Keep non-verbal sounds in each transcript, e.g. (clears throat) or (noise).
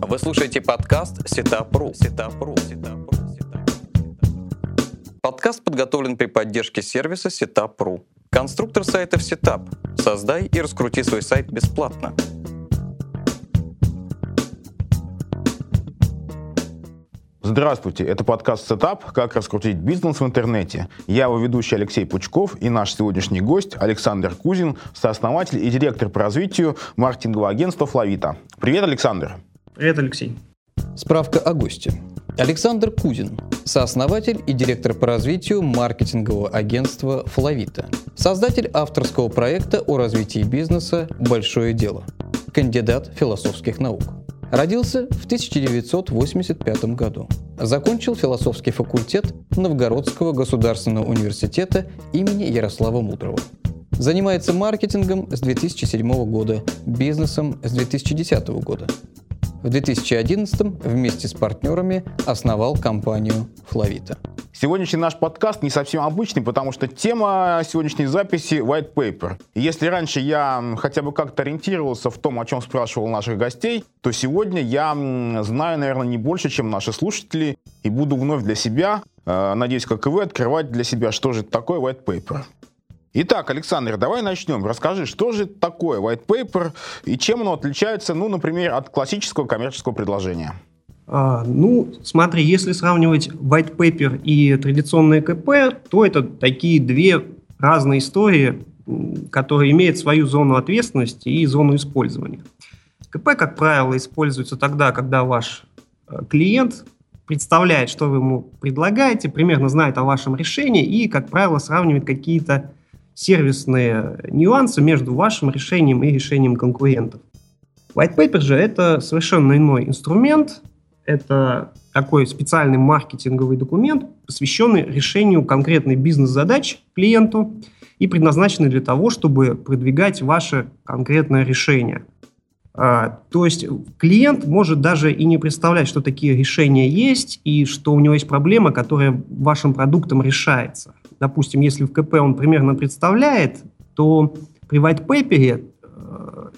Вы слушаете подкаст Сетапру. Сетапру. Подкаст подготовлен при поддержке сервиса Setup.ru. Конструктор сайтов Setup. Создай и раскрути свой сайт бесплатно. Здравствуйте, это подкаст Setup «Как раскрутить бизнес в интернете». Я его ведущий Алексей Пучков и наш сегодняшний гость Александр Кузин, сооснователь и директор по развитию маркетингового агентства «Флавита». Привет, Александр. Привет, Алексей. Справка о госте. Александр Кузин, сооснователь и директор по развитию маркетингового агентства «Флавита», создатель авторского проекта о развитии бизнеса «Большое дело», кандидат философских наук. Родился в 1985 году. Закончил философский факультет Новгородского государственного университета имени Ярослава Мудрого. Занимается маркетингом с 2007 года, бизнесом с 2010 года. В 2011 вместе с партнерами основал компанию «Флавита». Сегодняшний наш подкаст не совсем обычный, потому что тема сегодняшней записи – white paper. И если раньше я хотя бы как-то ориентировался в том, о чем спрашивал наших гостей, то сегодня я знаю, наверное, не больше, чем наши слушатели, и буду вновь для себя, э, надеюсь, как и вы, открывать для себя, что же такое white paper. Итак, Александр, давай начнем. Расскажи, что же такое white paper и чем оно отличается, ну, например, от классического коммерческого предложения? А, ну, смотри, если сравнивать white paper и традиционное КП, то это такие две разные истории, которые имеют свою зону ответственности и зону использования. КП, как правило, используется тогда, когда ваш э, клиент представляет, что вы ему предлагаете, примерно знает о вашем решении и, как правило, сравнивает какие-то сервисные нюансы между вашим решением и решением конкурентов. White Paper же это совершенно иной инструмент, это такой специальный маркетинговый документ, посвященный решению конкретной бизнес-задач клиенту и предназначенный для того, чтобы продвигать ваше конкретное решение. А, то есть клиент может даже и не представлять, что такие решения есть и что у него есть проблема, которая вашим продуктом решается допустим, если в КП он примерно представляет, то при white paper,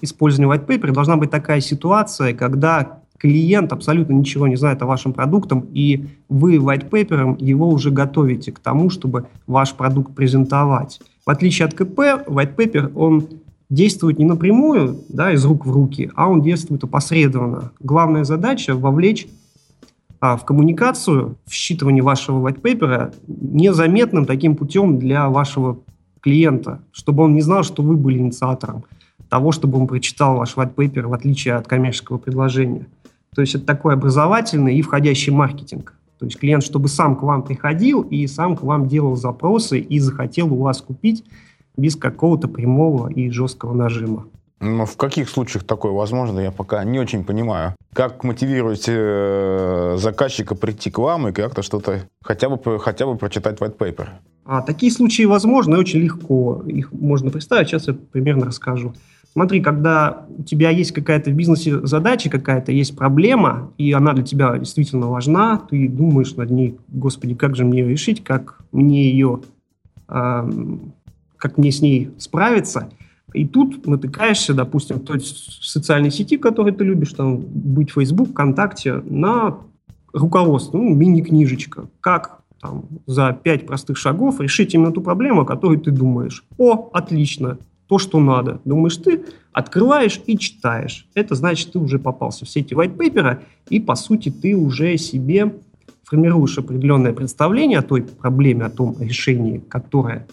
использовании white paper должна быть такая ситуация, когда клиент абсолютно ничего не знает о вашем продукте, и вы white paper его уже готовите к тому, чтобы ваш продукт презентовать. В отличие от КП, white paper, он действует не напрямую, да, из рук в руки, а он действует опосредованно. Главная задача – вовлечь а в коммуникацию, в считывание вашего white paper незаметным таким путем для вашего клиента, чтобы он не знал, что вы были инициатором того, чтобы он прочитал ваш white paper в отличие от коммерческого предложения. То есть это такой образовательный и входящий маркетинг. То есть клиент, чтобы сам к вам приходил и сам к вам делал запросы и захотел у вас купить без какого-то прямого и жесткого нажима. Но в каких случаях такое возможно, я пока не очень понимаю. Как мотивировать э, заказчика прийти к вам и как-то что-то, хотя бы, хотя бы прочитать white paper? А, такие случаи возможны очень легко. Их можно представить. Сейчас я примерно расскажу. Смотри, когда у тебя есть какая-то в бизнесе задача, какая-то есть проблема, и она для тебя действительно важна, ты думаешь над ней, господи, как же мне ее решить, как мне ее, э, как мне с ней справиться – и тут натыкаешься, допустим, в той социальной сети, которую ты любишь, там, быть Facebook, ВКонтакте, на руководство, ну, мини-книжечка, как там, за пять простых шагов решить именно ту проблему, о которой ты думаешь. О, отлично, то, что надо. Думаешь ты, открываешь и читаешь. Это значит, ты уже попался в сети white paper, и, по сути, ты уже себе формируешь определенное представление о той проблеме, о том решении, которое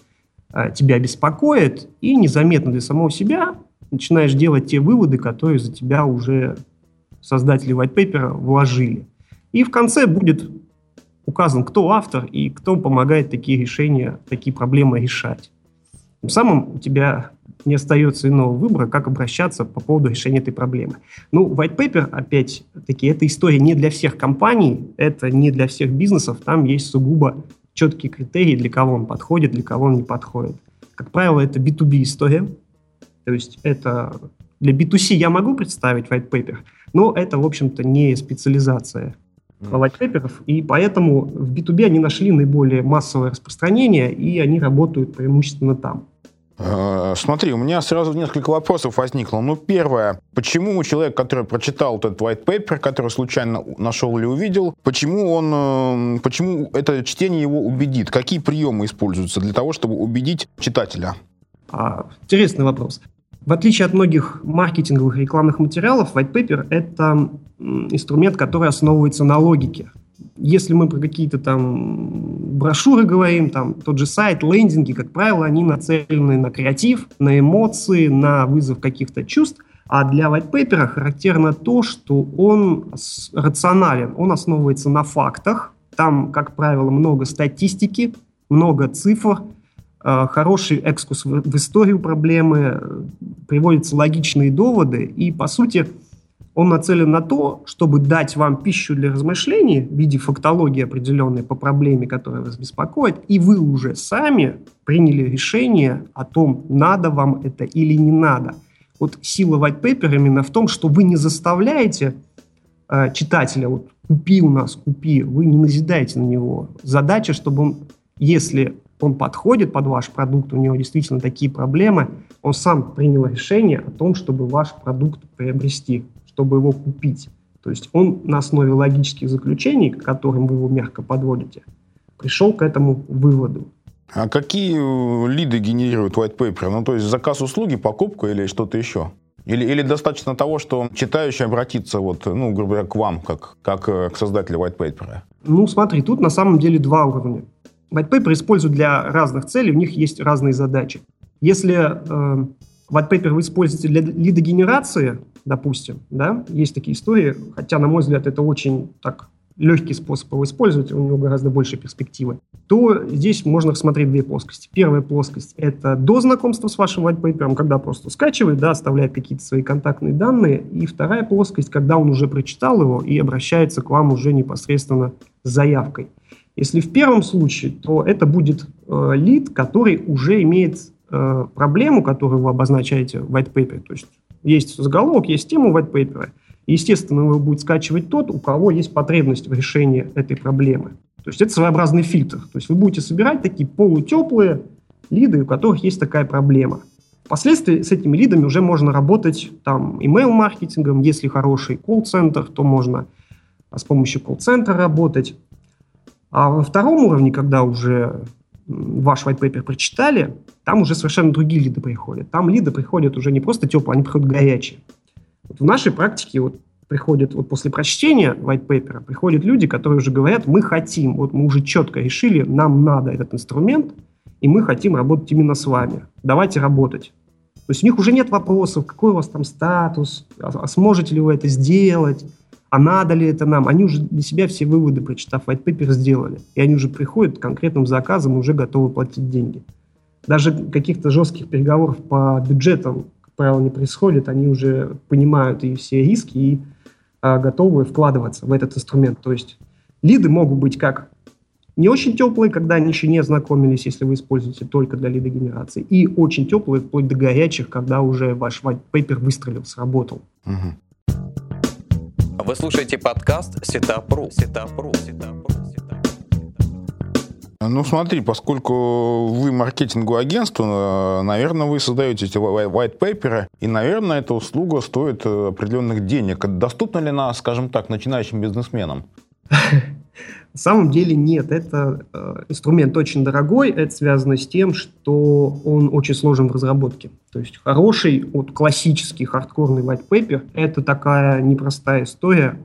тебя беспокоит, и незаметно для самого себя начинаешь делать те выводы, которые за тебя уже создатели white paper вложили. И в конце будет указан, кто автор и кто помогает такие решения, такие проблемы решать. Тем самым у тебя не остается иного выбора, как обращаться по поводу решения этой проблемы. Ну, white paper, опять-таки, это история не для всех компаний, это не для всех бизнесов, там есть сугубо четкие критерии, для кого он подходит, для кого он не подходит. Как правило, это B2B история. То есть это для B2C я могу представить white paper, но это, в общем-то, не специализация white paper, и поэтому в B2B они нашли наиболее массовое распространение, и они работают преимущественно там. Э, смотри, у меня сразу несколько вопросов возникло. Ну, первое, почему человек, который прочитал этот white paper, который случайно нашел или увидел, почему он, э, почему это чтение его убедит? Какие приемы используются для того, чтобы убедить читателя? А, интересный вопрос. В отличие от многих маркетинговых рекламных материалов, white paper – это инструмент, который основывается на логике. Если мы про какие-то там брошюры говорим, там тот же сайт, лендинги, как правило, они нацелены на креатив, на эмоции, на вызов каких-то чувств. А для white характерно то, что он рационален, он основывается на фактах. Там, как правило, много статистики, много цифр, э, хороший экскурс в историю проблемы, приводятся логичные доводы, и, по сути, он нацелен на то, чтобы дать вам пищу для размышлений в виде фактологии определенной по проблеме, которая вас беспокоит, и вы уже сами приняли решение о том, надо вам это или не надо. Вот сила white paper именно в том, что вы не заставляете э, читателя, вот купи у нас, купи, вы не назидаете на него. Задача, чтобы он, если он подходит под ваш продукт, у него действительно такие проблемы, он сам принял решение о том, чтобы ваш продукт приобрести чтобы его купить. То есть он на основе логических заключений, к которым вы его мягко подводите, пришел к этому выводу. А какие э, лиды генерирует white paper? Ну, то есть заказ услуги, покупку или что-то еще? Или, или достаточно того, что читающий обратится, вот, ну, грубо говоря, к вам, как, как э, к создателю white paper? Ну, смотри, тут на самом деле два уровня. White paper используют для разных целей, у них есть разные задачи. Если э, white paper вы используете для лидогенерации, допустим, да, есть такие истории, хотя, на мой взгляд, это очень так легкий способ его использовать, у него гораздо больше перспективы, то здесь можно рассмотреть две плоскости. Первая плоскость – это до знакомства с вашим white paper, когда просто скачивает, да, оставляет какие-то свои контактные данные. И вторая плоскость, когда он уже прочитал его и обращается к вам уже непосредственно с заявкой. Если в первом случае, то это будет э, лид, который уже имеет э, проблему, которую вы обозначаете в white paper, то есть есть заголовок, есть тема white paper. Естественно, его будет скачивать тот, у кого есть потребность в решении этой проблемы. То есть это своеобразный фильтр. То есть вы будете собирать такие полутеплые лиды, у которых есть такая проблема. Впоследствии с этими лидами уже можно работать там email-маркетингом. Если хороший колл-центр, то можно с помощью колл-центра работать. А во втором уровне, когда уже ваш white paper прочитали, там уже совершенно другие лиды приходят. Там лиды приходят уже не просто теплые, они приходят горячие. Вот в нашей практике вот приходят, вот после прочтения white paper, приходят люди, которые уже говорят, мы хотим, вот мы уже четко решили, нам надо этот инструмент, и мы хотим работать именно с вами. Давайте работать. То есть у них уже нет вопросов, какой у вас там статус, а, а сможете ли вы это сделать, а надо ли это нам? Они уже для себя все выводы, прочитав white paper, сделали. И они уже приходят к конкретным заказам и уже готовы платить деньги. Даже каких-то жестких переговоров по бюджетам, как правило, не происходит. Они уже понимают и все риски и а, готовы вкладываться в этот инструмент. То есть лиды могут быть как не очень теплые, когда они еще не ознакомились, если вы используете только для лидогенерации, и очень теплые, вплоть до горячих, когда уже ваш white paper выстрелил, сработал. Угу. Вы слушаете подкаст Сетапру. Сетапру. Сетапру. Ну, смотри, поскольку вы маркетинговое агентство, наверное, вы создаете эти white paper, и, наверное, эта услуга стоит э, определенных денег. Доступна ли она, скажем так, начинающим бизнесменам? (laughs) На самом деле нет, это э, инструмент очень дорогой, это связано с тем, что он очень сложен в разработке. То есть хороший, вот классический хардкорный white paper – это такая непростая история,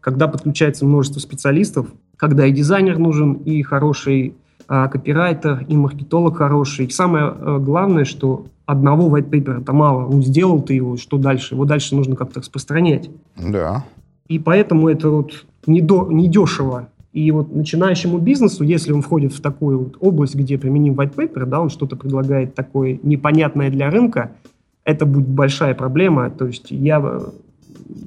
когда подключается множество специалистов, когда и дизайнер нужен, и хороший э, копирайтер, и маркетолог хороший. И самое э, главное, что одного white paper это мало. Ну, сделал ты его, что дальше? Его дальше нужно как-то распространять. Да. И поэтому это вот недо, недешево и вот начинающему бизнесу, если он входит в такую вот область, где применим white paper, да, он что-то предлагает такое непонятное для рынка, это будет большая проблема. То есть я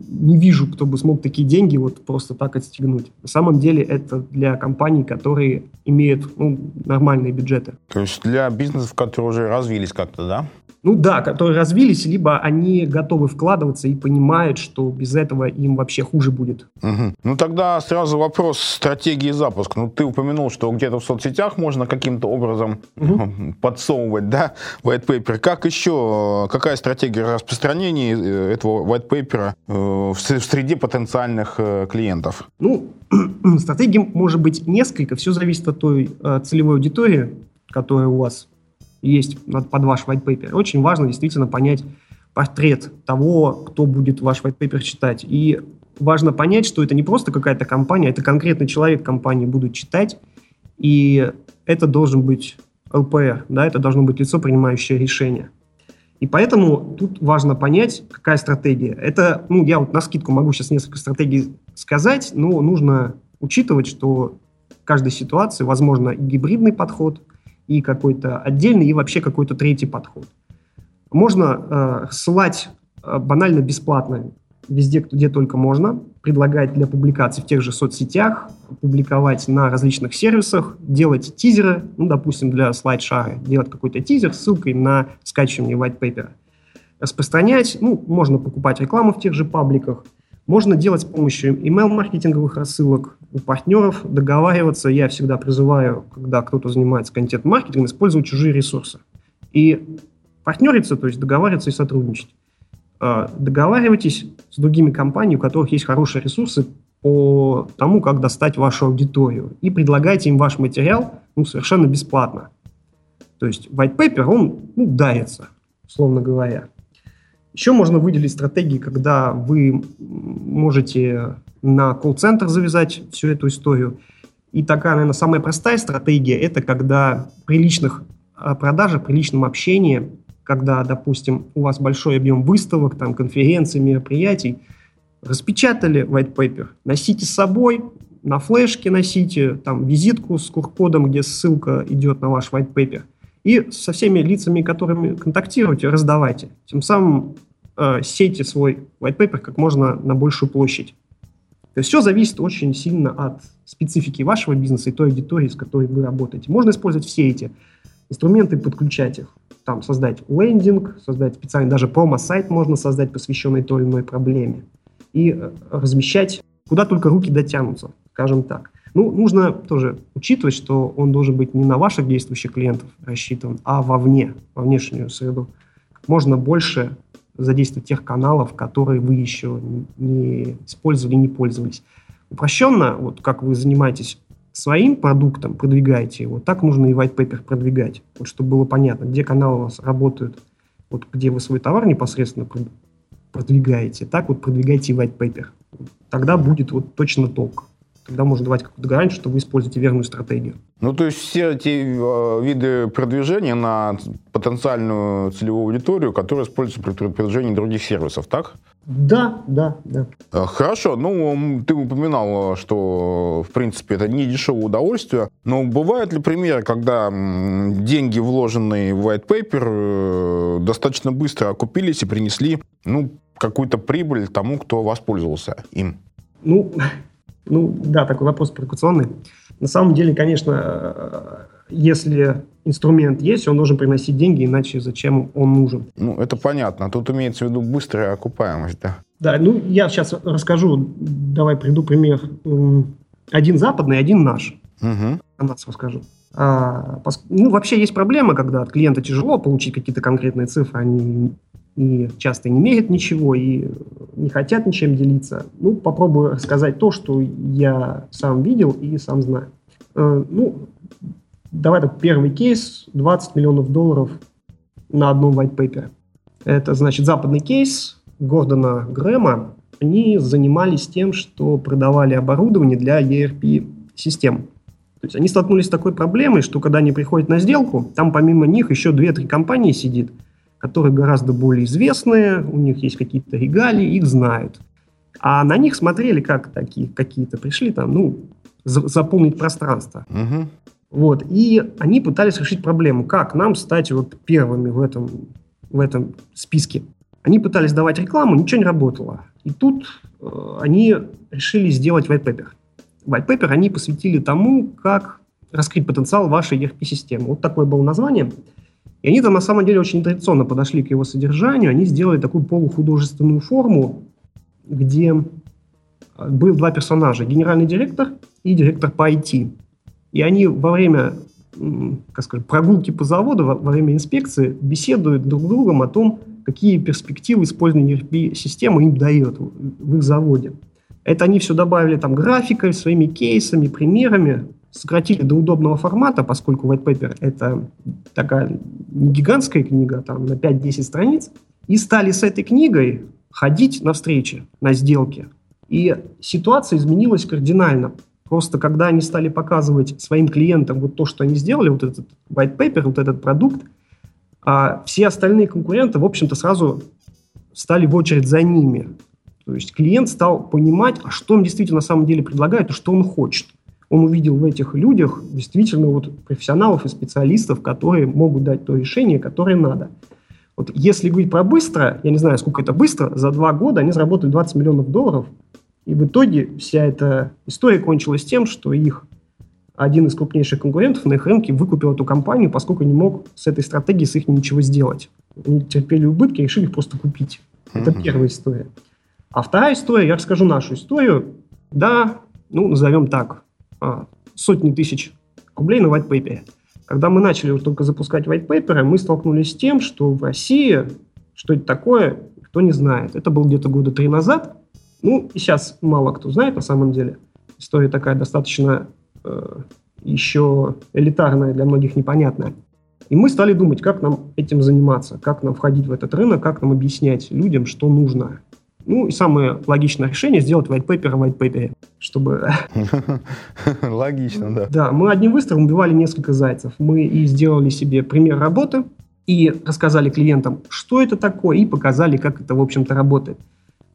не вижу, кто бы смог такие деньги вот просто так отстегнуть. На самом деле это для компаний, которые имеют ну, нормальные бюджеты. То есть для бизнесов, которые уже развились как-то, да? Ну да, которые развились, либо они готовы вкладываться и понимают, что без этого им вообще хуже будет. Угу. Ну тогда сразу вопрос стратегии запуска. Ну ты упомянул, что где-то в соцсетях можно каким-то образом угу. (laughs) подсовывать, да, white paper. Как еще, какая стратегия распространения э, этого white paper э, в среде потенциальных э, клиентов? Ну, (clears throat) стратегий может быть несколько, все зависит от той целевой аудитории, которая у вас есть под ваш white paper. Очень важно действительно понять портрет того, кто будет ваш white paper читать. И важно понять, что это не просто какая-то компания, это конкретный человек компании будет читать, и это должен быть ЛПР, да, это должно быть лицо, принимающее решение. И поэтому тут важно понять, какая стратегия. Это, ну, я вот на скидку могу сейчас несколько стратегий сказать, но нужно учитывать, что в каждой ситуации возможно гибридный подход, и какой-то отдельный, и вообще какой-то третий подход. Можно э, ссылать э, банально бесплатно везде, где только можно, предлагать для публикации в тех же соцсетях, публиковать на различных сервисах, делать тизеры, ну, допустим, для слайд-шара, делать какой-то тизер с ссылкой на скачивание white paper. Распространять, ну, можно покупать рекламу в тех же пабликах – можно делать с помощью email-маркетинговых рассылок, у партнеров договариваться. Я всегда призываю, когда кто-то занимается контент-маркетингом, использовать чужие ресурсы. И партнериться, то есть договариваться и сотрудничать. А, договаривайтесь с другими компаниями, у которых есть хорошие ресурсы по тому, как достать вашу аудиторию. И предлагайте им ваш материал ну, совершенно бесплатно. То есть white paper, он ну, дается, условно говоря. Еще можно выделить стратегии, когда вы можете на колл-центр завязать всю эту историю. И такая, наверное, самая простая стратегия – это когда при личных а, продажах, при личном общении, когда, допустим, у вас большой объем выставок, там, конференций, мероприятий, распечатали white paper, носите с собой, на флешке носите, там, визитку с QR-кодом, где ссылка идет на ваш white paper, и со всеми лицами, которыми контактируете, раздавайте. Тем самым э, сейте свой white paper как можно на большую площадь. То есть все зависит очень сильно от специфики вашего бизнеса и той аудитории, с которой вы работаете. Можно использовать все эти инструменты, подключать их. Там создать лендинг, создать специальный, даже промо-сайт можно создать, посвященный той или иной проблеме. И э, размещать, куда только руки дотянутся, скажем так. Ну, нужно тоже учитывать, что он должен быть не на ваших действующих клиентов рассчитан, а вовне, во внешнюю среду. Можно больше задействовать тех каналов, которые вы еще не использовали, не пользовались. Упрощенно, вот как вы занимаетесь своим продуктом, продвигаете его, так нужно и white paper продвигать, вот чтобы было понятно, где каналы у вас работают, вот где вы свой товар непосредственно продвигаете, так вот продвигайте и white paper. Тогда будет вот точно толк тогда можно давать какую-то гарантию, что вы используете верную стратегию. Ну, то есть все эти э, виды продвижения на потенциальную целевую аудиторию, которые используются при продвижении других сервисов, так? Да, да, да. Э, хорошо. Ну, ты упоминал, что, в принципе, это не дешевое удовольствие. Но бывают ли примеры, когда деньги, вложенные в white paper, э, достаточно быстро окупились и принесли, ну, какую-то прибыль тому, кто воспользовался им? Ну, ну, да, такой вопрос провокационный. На самом деле, конечно, э, если инструмент есть, он должен приносить деньги, иначе зачем он нужен? Ну, это понятно. Тут имеется в виду быстрая окупаемость, да? Да, ну, я сейчас расскажу, давай приду пример. Один западный, один наш. Угу. Канадцев расскажу. А, ну, вообще есть проблема, когда от клиента тяжело получить какие-то конкретные цифры, они и часто не мерят ничего, и не хотят ничем делиться. Ну, попробую рассказать то, что я сам видел и сам знаю. Э, ну, давай так, первый кейс, 20 миллионов долларов на одном white paper. Это, значит, западный кейс Гордона Грэма. Они занимались тем, что продавали оборудование для ERP-систем. То есть они столкнулись с такой проблемой, что когда они приходят на сделку, там помимо них еще 2-3 компании сидит – которые гораздо более известные, у них есть какие-то регалии, их знают. А на них смотрели как такие какие-то пришли там, ну, за, заполнить пространство. Угу. Вот, и они пытались решить проблему, как нам стать вот первыми в этом, в этом списке. Они пытались давать рекламу, ничего не работало. И тут э, они решили сделать white paper. White paper они посвятили тому, как раскрыть потенциал вашей ERP-системы. Вот такое было название. И они там на самом деле очень традиционно подошли к его содержанию. Они сделали такую полухудожественную форму, где э, был два персонажа, генеральный директор и директор по IT. И они во время как сказать, прогулки по заводу, во, во время инспекции беседуют друг с другом о том, какие перспективы использования ERP-системы им дает в их заводе. Это они все добавили там графикой, своими кейсами, примерами, сократили до удобного формата, поскольку white paper это такая не гигантская книга, там на 5-10 страниц, и стали с этой книгой ходить на встречи, на сделки. И ситуация изменилась кардинально. Просто когда они стали показывать своим клиентам вот то, что они сделали, вот этот white paper, вот этот продукт, а все остальные конкуренты, в общем-то, сразу стали в очередь за ними. То есть клиент стал понимать, а что он действительно на самом деле предлагает и что он хочет. Он увидел в этих людях действительно вот профессионалов и специалистов, которые могут дать то решение, которое надо. Вот если говорить про быстро, я не знаю, сколько это быстро, за два года они заработали 20 миллионов долларов – и в итоге вся эта история кончилась тем, что их один из крупнейших конкурентов на их рынке выкупил эту компанию, поскольку не мог с этой стратегией с их ничего сделать. Они терпели убытки, решили их просто купить. Это первая история. А вторая история, я расскажу нашу историю. Да, ну, назовем так, а, сотни тысяч рублей на white paper. Когда мы начали вот только запускать white paper, мы столкнулись с тем, что в России, что это такое, кто не знает. Это было где-то года три назад. Ну, и сейчас мало кто знает на самом деле. История такая достаточно э, еще элитарная, для многих непонятная. И мы стали думать, как нам этим заниматься, как нам входить в этот рынок, как нам объяснять людям, что нужно. Ну и самое логичное решение сделать white paper white paper, чтобы... (laughs) Логично, да. Да, мы одним выстрелом убивали несколько зайцев. Мы и сделали себе пример работы, и рассказали клиентам, что это такое, и показали, как это, в общем-то, работает.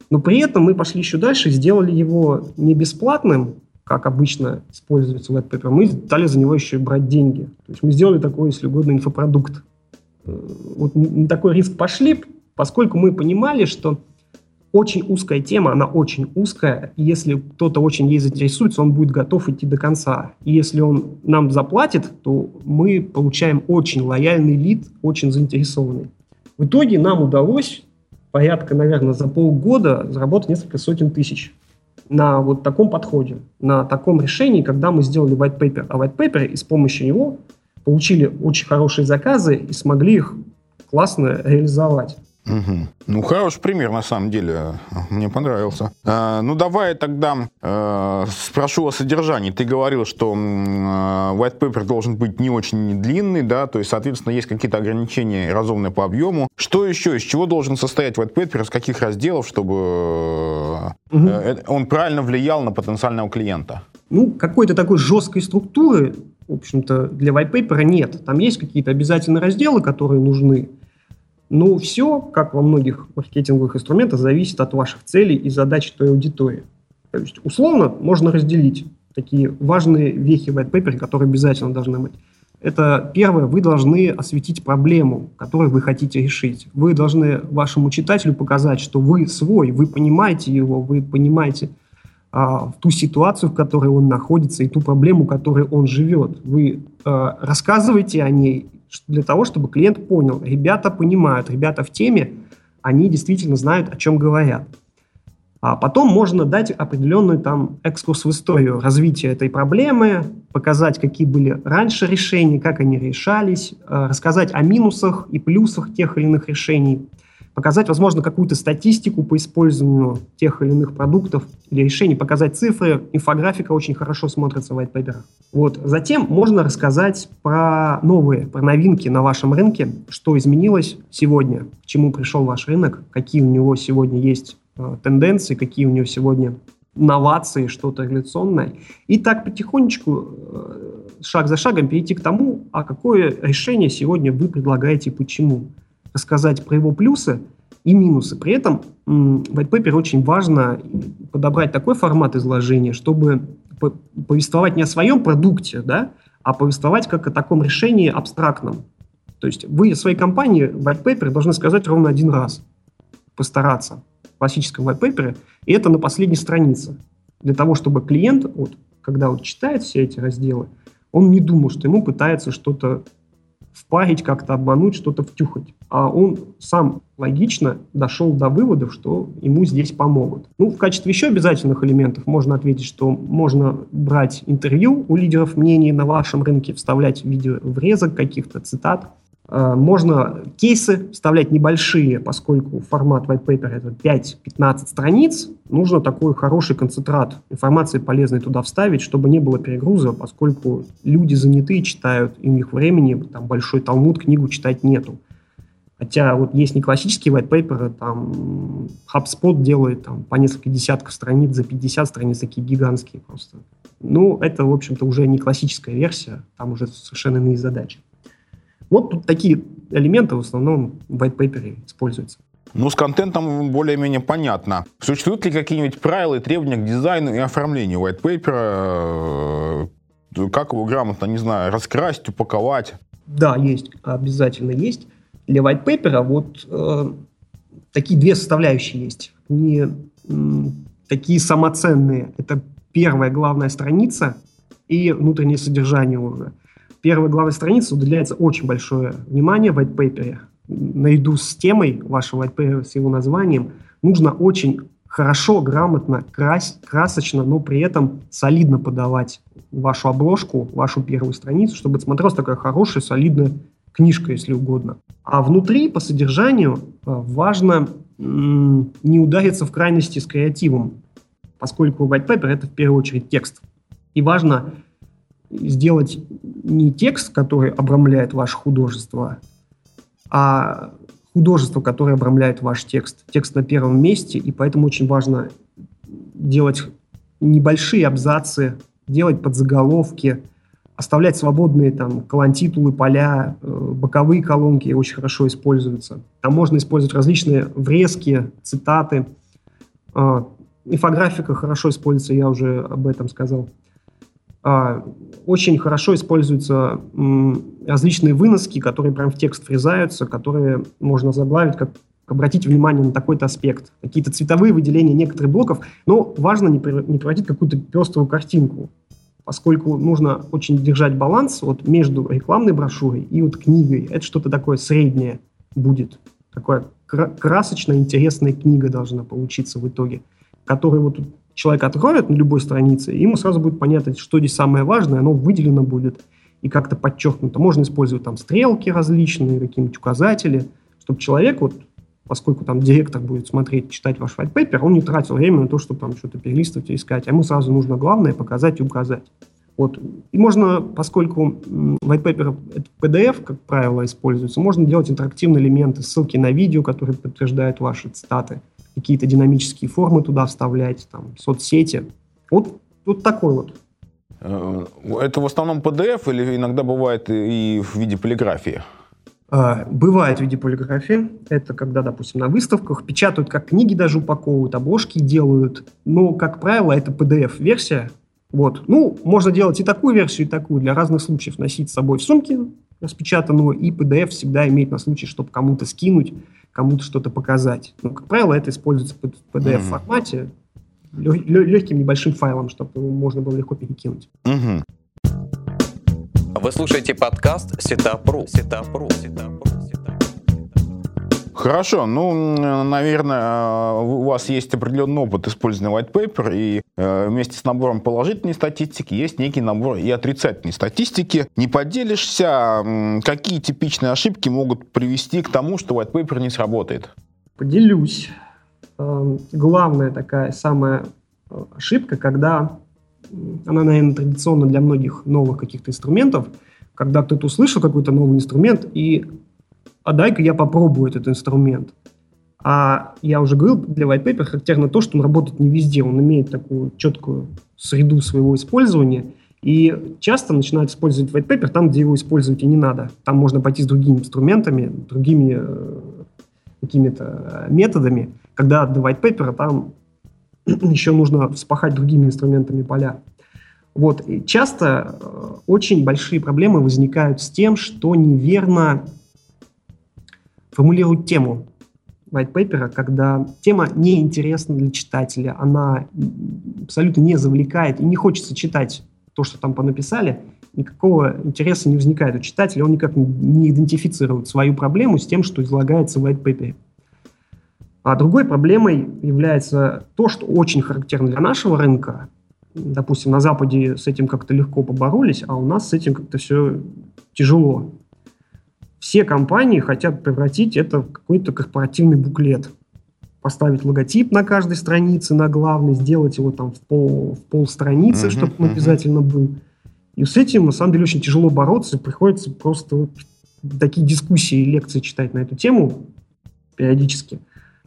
Но при этом мы пошли еще дальше, сделали его не бесплатным, как обычно используется в paper, мы стали за него еще брать деньги. То есть мы сделали такой, если угодно, инфопродукт. Э, вот на такой риск пошли, поскольку мы понимали, что очень узкая тема, она очень узкая, если кто-то очень ей заинтересуется, он будет готов идти до конца. И если он нам заплатит, то мы получаем очень лояльный лид, очень заинтересованный. В итоге нам удалось порядка, наверное, за полгода заработать несколько сотен тысяч на вот таком подходе, на таком решении, когда мы сделали white paper о white paper и с помощью него получили очень хорошие заказы и смогли их классно реализовать. Угу. Ну, хороший пример, на самом деле. Мне понравился. А, ну, давай тогда э, спрошу о содержании. Ты говорил, что э, white paper должен быть не очень длинный, да, то есть, соответственно, есть какие-то ограничения разумные по объему. Что еще? Из чего должен состоять white paper? Из каких разделов, чтобы угу. э, он правильно влиял на потенциального клиента? Ну, какой-то такой жесткой структуры, в общем-то, для white paper нет. Там есть какие-то обязательные разделы, которые нужны. Но все, как во многих маркетинговых инструментах, зависит от ваших целей и задач той аудитории. То есть, условно, можно разделить такие важные вехи в white paper, которые обязательно должны быть. Это первое, вы должны осветить проблему, которую вы хотите решить. Вы должны вашему читателю показать, что вы свой, вы понимаете его, вы понимаете а, ту ситуацию, в которой он находится, и ту проблему, в которой он живет. Вы а, рассказываете о ней для того, чтобы клиент понял, ребята понимают, ребята в теме, они действительно знают, о чем говорят. А потом можно дать определенный там экскурс в историю развития этой проблемы, показать, какие были раньше решения, как они решались, э, рассказать о минусах и плюсах тех или иных решений – показать, возможно, какую-то статистику по использованию тех или иных продуктов или решений, показать цифры. Инфографика очень хорошо смотрится в white. Вот. Затем можно рассказать про новые, про новинки на вашем рынке, что изменилось сегодня, к чему пришел ваш рынок, какие у него сегодня есть э, тенденции, какие у него сегодня новации, что-то революционное. И так потихонечку, э, шаг за шагом перейти к тому, а какое решение сегодня вы предлагаете и почему рассказать про его плюсы и минусы. При этом в white paper очень важно подобрать такой формат изложения, чтобы повествовать не о своем продукте, да, а повествовать как о таком решении абстрактном. То есть вы своей компании в white paper должны сказать ровно один раз. постараться в классическом white paper, и это на последней странице. Для того, чтобы клиент, вот, когда вот читает все эти разделы, он не думал, что ему пытается что-то впарить, как-то обмануть, что-то втюхать. А он сам логично дошел до выводов, что ему здесь помогут. Ну, в качестве еще обязательных элементов можно ответить, что можно брать интервью у лидеров мнений на вашем рынке, вставлять в виде врезок каких-то цитат, можно кейсы вставлять небольшие, поскольку формат white paper это 5-15 страниц. Нужно такой хороший концентрат информации полезной туда вставить, чтобы не было перегруза, поскольку люди занятые читают, и у них времени, там большой талмуд, книгу читать нету. Хотя вот есть не классические white paper, там HubSpot делает там, по несколько десятков страниц, за 50 страниц такие гигантские просто. Ну, это, в общем-то, уже не классическая версия, там уже совершенно иные задачи. Вот тут такие элементы в основном в white paper используются. Ну, с контентом более-менее понятно. Существуют ли какие-нибудь правила и требования к дизайну и оформлению white paper? Э, как его грамотно, не знаю, раскрасить, упаковать? Да, есть, обязательно есть. Для white paper вот э, такие две составляющие есть. Не э, такие самоценные. Это первая главная страница и внутреннее содержание уже – первой главной страницы уделяется очень большое внимание в white paper. Наряду с темой вашего white paper, с его названием, нужно очень хорошо, грамотно, крась, красочно, но при этом солидно подавать вашу обложку, вашу первую страницу, чтобы это смотрелась такая хорошая, солидная книжка, если угодно. А внутри, по содержанию, э, важно не удариться в крайности с креативом, поскольку white paper — это в первую очередь текст. И важно сделать не текст, который обрамляет ваше художество, а художество, которое обрамляет ваш текст. Текст на первом месте, и поэтому очень важно делать небольшие абзацы, делать подзаголовки, оставлять свободные там колонтитулы, поля, э, боковые колонки очень хорошо используются. Там можно использовать различные врезки, цитаты. Э, инфографика хорошо используется, я уже об этом сказал. А, очень хорошо используются различные выноски, которые прям в текст врезаются, которые можно заглавить как обратить внимание на такой-то аспект, какие-то цветовые выделения некоторых блоков, но важно не, превратить какую-то пеструю картинку, поскольку нужно очень держать баланс вот между рекламной брошюрой и вот книгой. Это что-то такое среднее будет. Такая красочная, интересная книга должна получиться в итоге, которая вот человек откроет на любой странице, ему сразу будет понятно, что здесь самое важное, оно выделено будет и как-то подчеркнуто. Можно использовать там стрелки различные, какие-нибудь указатели, чтобы человек, вот, поскольку там директор будет смотреть, читать ваш white paper, он не тратил время на то, чтобы там что-то перелистывать и искать, а ему сразу нужно главное показать и указать. Вот. И можно, поскольку white paper это PDF, как правило, используется, можно делать интерактивные элементы, ссылки на видео, которые подтверждают ваши цитаты – какие-то динамические формы туда вставлять, там, соцсети. Вот, вот такой вот. Э, это в основном PDF или иногда бывает и в виде полиграфии? А, бывает в виде полиграфии. Это когда, допустим, на выставках печатают, как книги даже упаковывают, обложки делают. Но, как правило, это PDF-версия. Вот. Ну, можно делать и такую версию, и такую. Для разных случаев носить с собой в сумке распечатанную, и PDF всегда иметь на случай, чтобы кому-то скинуть кому-то что-то показать. Но, как правило, это используется в PDF-формате, легким небольшим файлом, чтобы его можно было легко перекинуть. Mm-hmm. Вы слушаете подкаст Сетапру. Сетапру. Сетапру. Хорошо, ну, наверное, у вас есть определенный опыт использования white paper, и э, вместе с набором положительной статистики есть некий набор и отрицательной статистики. Не поделишься, какие типичные ошибки могут привести к тому, что white paper не сработает? Поделюсь. Эм, главная такая самая э, ошибка, когда она, наверное, традиционна для многих новых каких-то инструментов, когда кто-то услышал какой-то новый инструмент и а дай-ка я попробую этот инструмент. А я уже говорил, для white paper характерно то, что он работает не везде, он имеет такую четкую среду своего использования, и часто начинают использовать white paper там, где его использовать и не надо. Там можно пойти с другими инструментами, другими э, какими-то методами, когда до white paper там (clears throat) еще нужно вспахать другими инструментами поля. Вот. И часто э, очень большие проблемы возникают с тем, что неверно формулируют тему white paper, когда тема неинтересна для читателя, она абсолютно не завлекает и не хочется читать то, что там понаписали, никакого интереса не возникает у читателя, он никак не идентифицирует свою проблему с тем, что излагается в white paper. А другой проблемой является то, что очень характерно для нашего рынка. Допустим, на Западе с этим как-то легко поборолись, а у нас с этим как-то все тяжело. Все компании хотят превратить это в какой-то корпоративный буклет. Поставить логотип на каждой странице, на главной, сделать его там в пол, в пол страницы, uh-huh, чтобы он uh-huh. обязательно был. И с этим, на самом деле, очень тяжело бороться. Приходится просто вот такие дискуссии и лекции читать на эту тему периодически.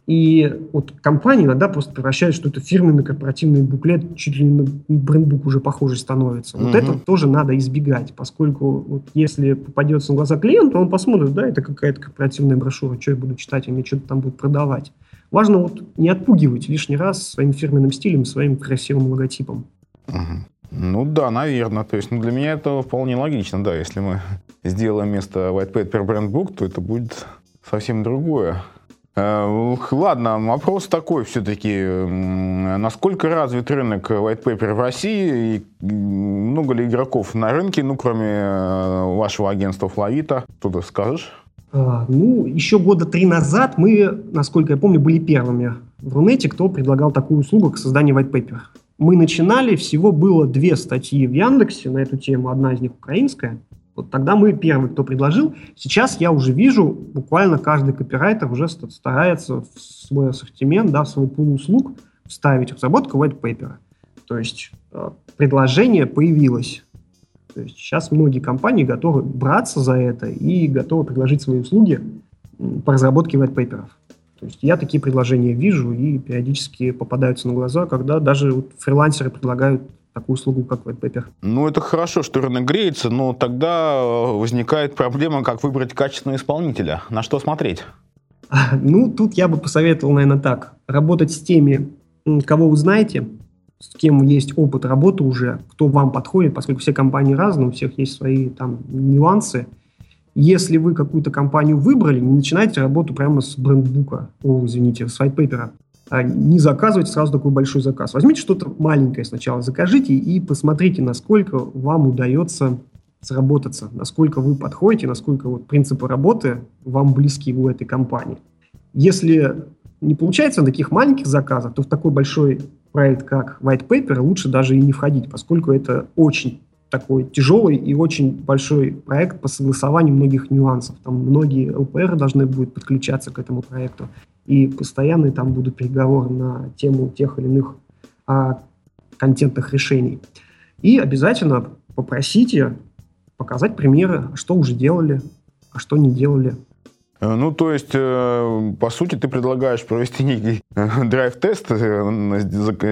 И вот компании иногда просто превращают, что это фирменный корпоративный буклет, чуть ли не на брендбук уже похожий становится. Вот угу. это тоже надо избегать, поскольку вот если попадется на глаза клиенту, он посмотрит, да, это какая-то корпоративная брошюра, что я буду читать, они что-то там будут продавать. Важно вот не отпугивать лишний раз своим фирменным стилем, своим красивым логотипом. Угу. Ну да, наверное. То есть ну, для меня это вполне логично, да. Если мы сделаем вместо White Paper Brand Book, то это будет совсем другое. Э, ладно, вопрос такой все-таки. Насколько развит рынок white paper в России? И много ли игроков на рынке, ну, кроме э, вашего агентства Флавита? Что ты скажешь? А, ну, еще года три назад мы, насколько я помню, были первыми в Рунете, кто предлагал такую услугу, как создание white paper. Мы начинали, всего было две статьи в Яндексе на эту тему, одна из них украинская, вот тогда мы первый, кто предложил. Сейчас я уже вижу, буквально каждый копирайтер уже старается в свой ассортимент, да, в свой пул услуг вставить разработку white paper. То есть э, предложение появилось. То есть сейчас многие компании готовы браться за это и готовы предложить свои услуги по разработке white paper. То есть я такие предложения вижу и периодически попадаются на глаза, когда даже вот фрилансеры предлагают такую услугу, как WebPaper. Ну, это хорошо, что рынок греется, но тогда э, возникает проблема, как выбрать качественного исполнителя. На что смотреть? (laughs) Ну, тут я бы посоветовал, наверное, так. Работать с теми, кого вы знаете, с кем есть опыт работы уже, кто вам подходит, поскольку все компании разные, у всех есть свои там нюансы. Если вы какую-то компанию выбрали, не начинайте работу прямо с брендбука, о, извините, с white а не заказывайте сразу такой большой заказ. Возьмите что-то маленькое сначала, закажите и посмотрите, насколько вам удается сработаться, насколько вы подходите, насколько вот принципы работы вам близки у этой компании. Если не получается на таких маленьких заказах, то в такой большой проект, как White Paper, лучше даже и не входить, поскольку это очень такой тяжелый и очень большой проект по согласованию многих нюансов. Там многие ЛПР должны будут подключаться к этому проекту и постоянные там будут переговоры на тему тех или иных а, контентных решений. И обязательно попросите показать примеры, что уже делали, а что не делали. Э, ну, то есть, э, по сути, ты предлагаешь провести (laughs) некий э, драйв-тест,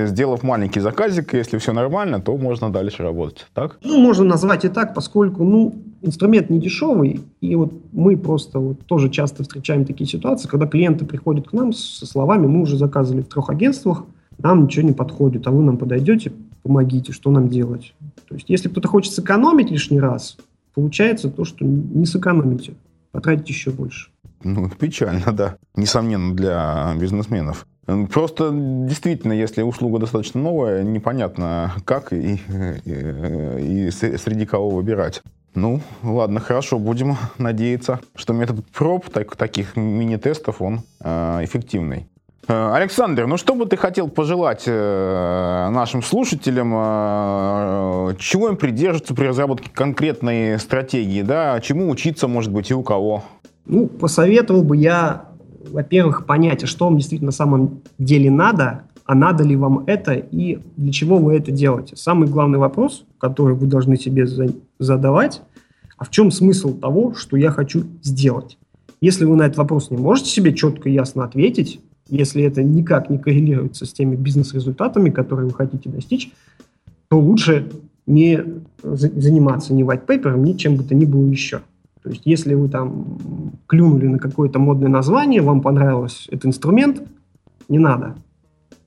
сделав маленький заказик, если все нормально, то можно дальше работать, так? Ну, можно назвать и так, поскольку, ну, инструмент не дешевый, и вот мы просто вот тоже часто встречаем такие ситуации, когда клиенты приходят к нам со словами, мы уже заказывали в трех агентствах, нам ничего не подходит, а вы нам подойдете, помогите, что нам делать. То есть, если кто-то хочет сэкономить лишний раз, получается то, что не сэкономите, потратите еще больше. Ну, (laughs) печально, да. Несомненно, для бизнесменов. Просто действительно, если услуга достаточно новая, непонятно как и, и, и среди кого выбирать. Ну, ладно, хорошо, будем надеяться, что метод проб, так, таких мини-тестов, он э, эффективный. Э, Александр, ну что бы ты хотел пожелать э, нашим слушателям, э, чего им придерживаться при разработке конкретной стратегии, да, чему учиться, может быть, и у кого? Ну, посоветовал бы я, во-первых, понять, а что вам действительно на самом деле надо, а надо ли вам это и для чего вы это делаете. Самый главный вопрос, который вы должны себе задавать, а в чем смысл того, что я хочу сделать? Если вы на этот вопрос не можете себе четко и ясно ответить, если это никак не коррелируется с теми бизнес-результатами, которые вы хотите достичь, то лучше не заниматься ни white paper, ни чем бы то ни было еще. То есть, если вы там клюнули на какое-то модное название, вам понравился этот инструмент, не надо.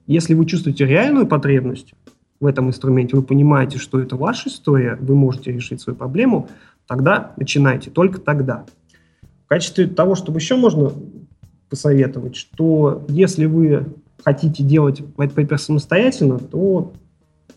Если вы чувствуете реальную потребность в этом инструменте, вы понимаете, что это ваша история, вы можете решить свою проблему, тогда начинайте, только тогда. В качестве того, чтобы еще можно посоветовать, что если вы хотите делать white paper самостоятельно, то,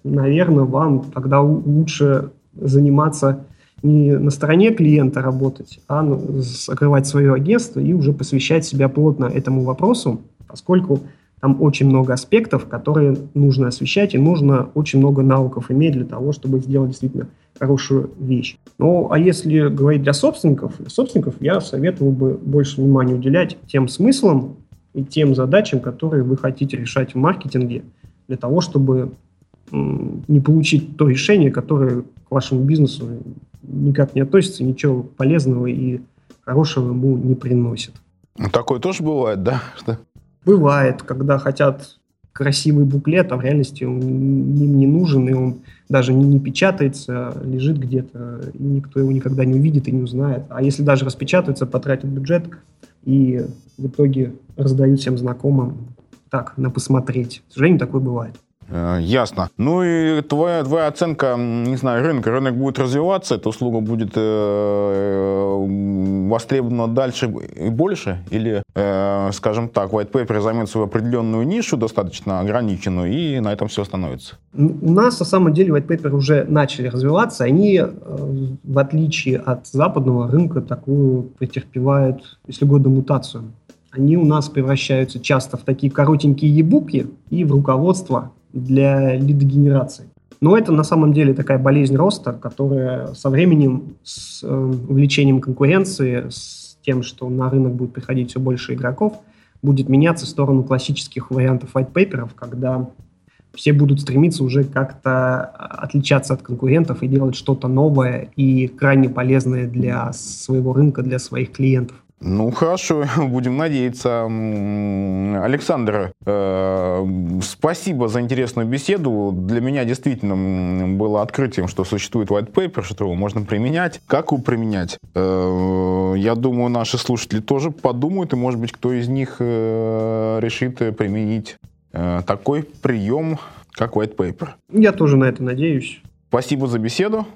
наверное, вам тогда лучше заниматься не на стороне клиента работать, а закрывать свое агентство и уже посвящать себя плотно этому вопросу, поскольку там очень много аспектов, которые нужно освещать, и нужно очень много навыков иметь для того, чтобы сделать действительно хорошую вещь. Ну, а если говорить для собственников, для собственников я советовал бы больше внимания уделять тем смыслам и тем задачам, которые вы хотите решать в маркетинге, для того, чтобы не получить то решение, которое к вашему бизнесу никак не относится, ничего полезного и хорошего ему не приносит. Такое тоже бывает, да? Бывает, когда хотят красивый буклет, а в реальности он им не нужен, и он даже не, печатается, а лежит где-то, и никто его никогда не увидит и не узнает. А если даже распечатается, потратят бюджет, и в итоге раздают всем знакомым так, на посмотреть. К сожалению, такое бывает. Э, ясно. Ну и твоя, твоя оценка, не знаю, рынка. Рынок будет развиваться, эта услуга будет э, востребована дальше и больше? Или, э, скажем так, white paper займет свою определенную нишу, достаточно ограниченную, и на этом все остановится? У нас, на самом деле, white paper уже начали развиваться. Они, э, в отличие от западного рынка, такую претерпевают, если угодно, мутацию они у нас превращаются часто в такие коротенькие ебуки и в руководство для лидогенерации. Но это на самом деле такая болезнь роста, которая со временем, с э, увеличением конкуренции, с тем, что на рынок будет приходить все больше игроков, будет меняться в сторону классических вариантов white paper, когда все будут стремиться уже как-то отличаться от конкурентов и делать что-то новое и крайне полезное для своего рынка, для своих клиентов. Ну, хорошо, (laughs) будем надеяться. Александр, э, спасибо за интересную беседу. Для меня действительно было открытием, что существует white paper, что его можно применять. Как его применять? Э, я думаю, наши слушатели тоже подумают, и, может быть, кто из них э, решит применить э, такой прием, как white paper. Я тоже на это надеюсь. Спасибо за беседу.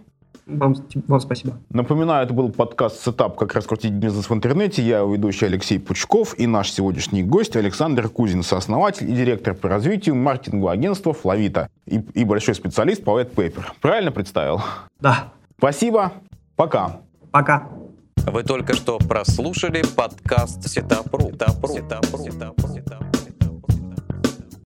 Вам, вам спасибо. Напоминаю, это был подкаст «Сетап. Как раскрутить бизнес в интернете». Я ведущий Алексей Пучков и наш сегодняшний гость Александр Кузин, сооснователь и директор по развитию маркетингового агентства «Флавита» и, и большой специалист по White Paper. Правильно представил? Да. Спасибо. Пока. Пока. Вы только что прослушали подкаст Сетапру. Сетапру. Сетапру.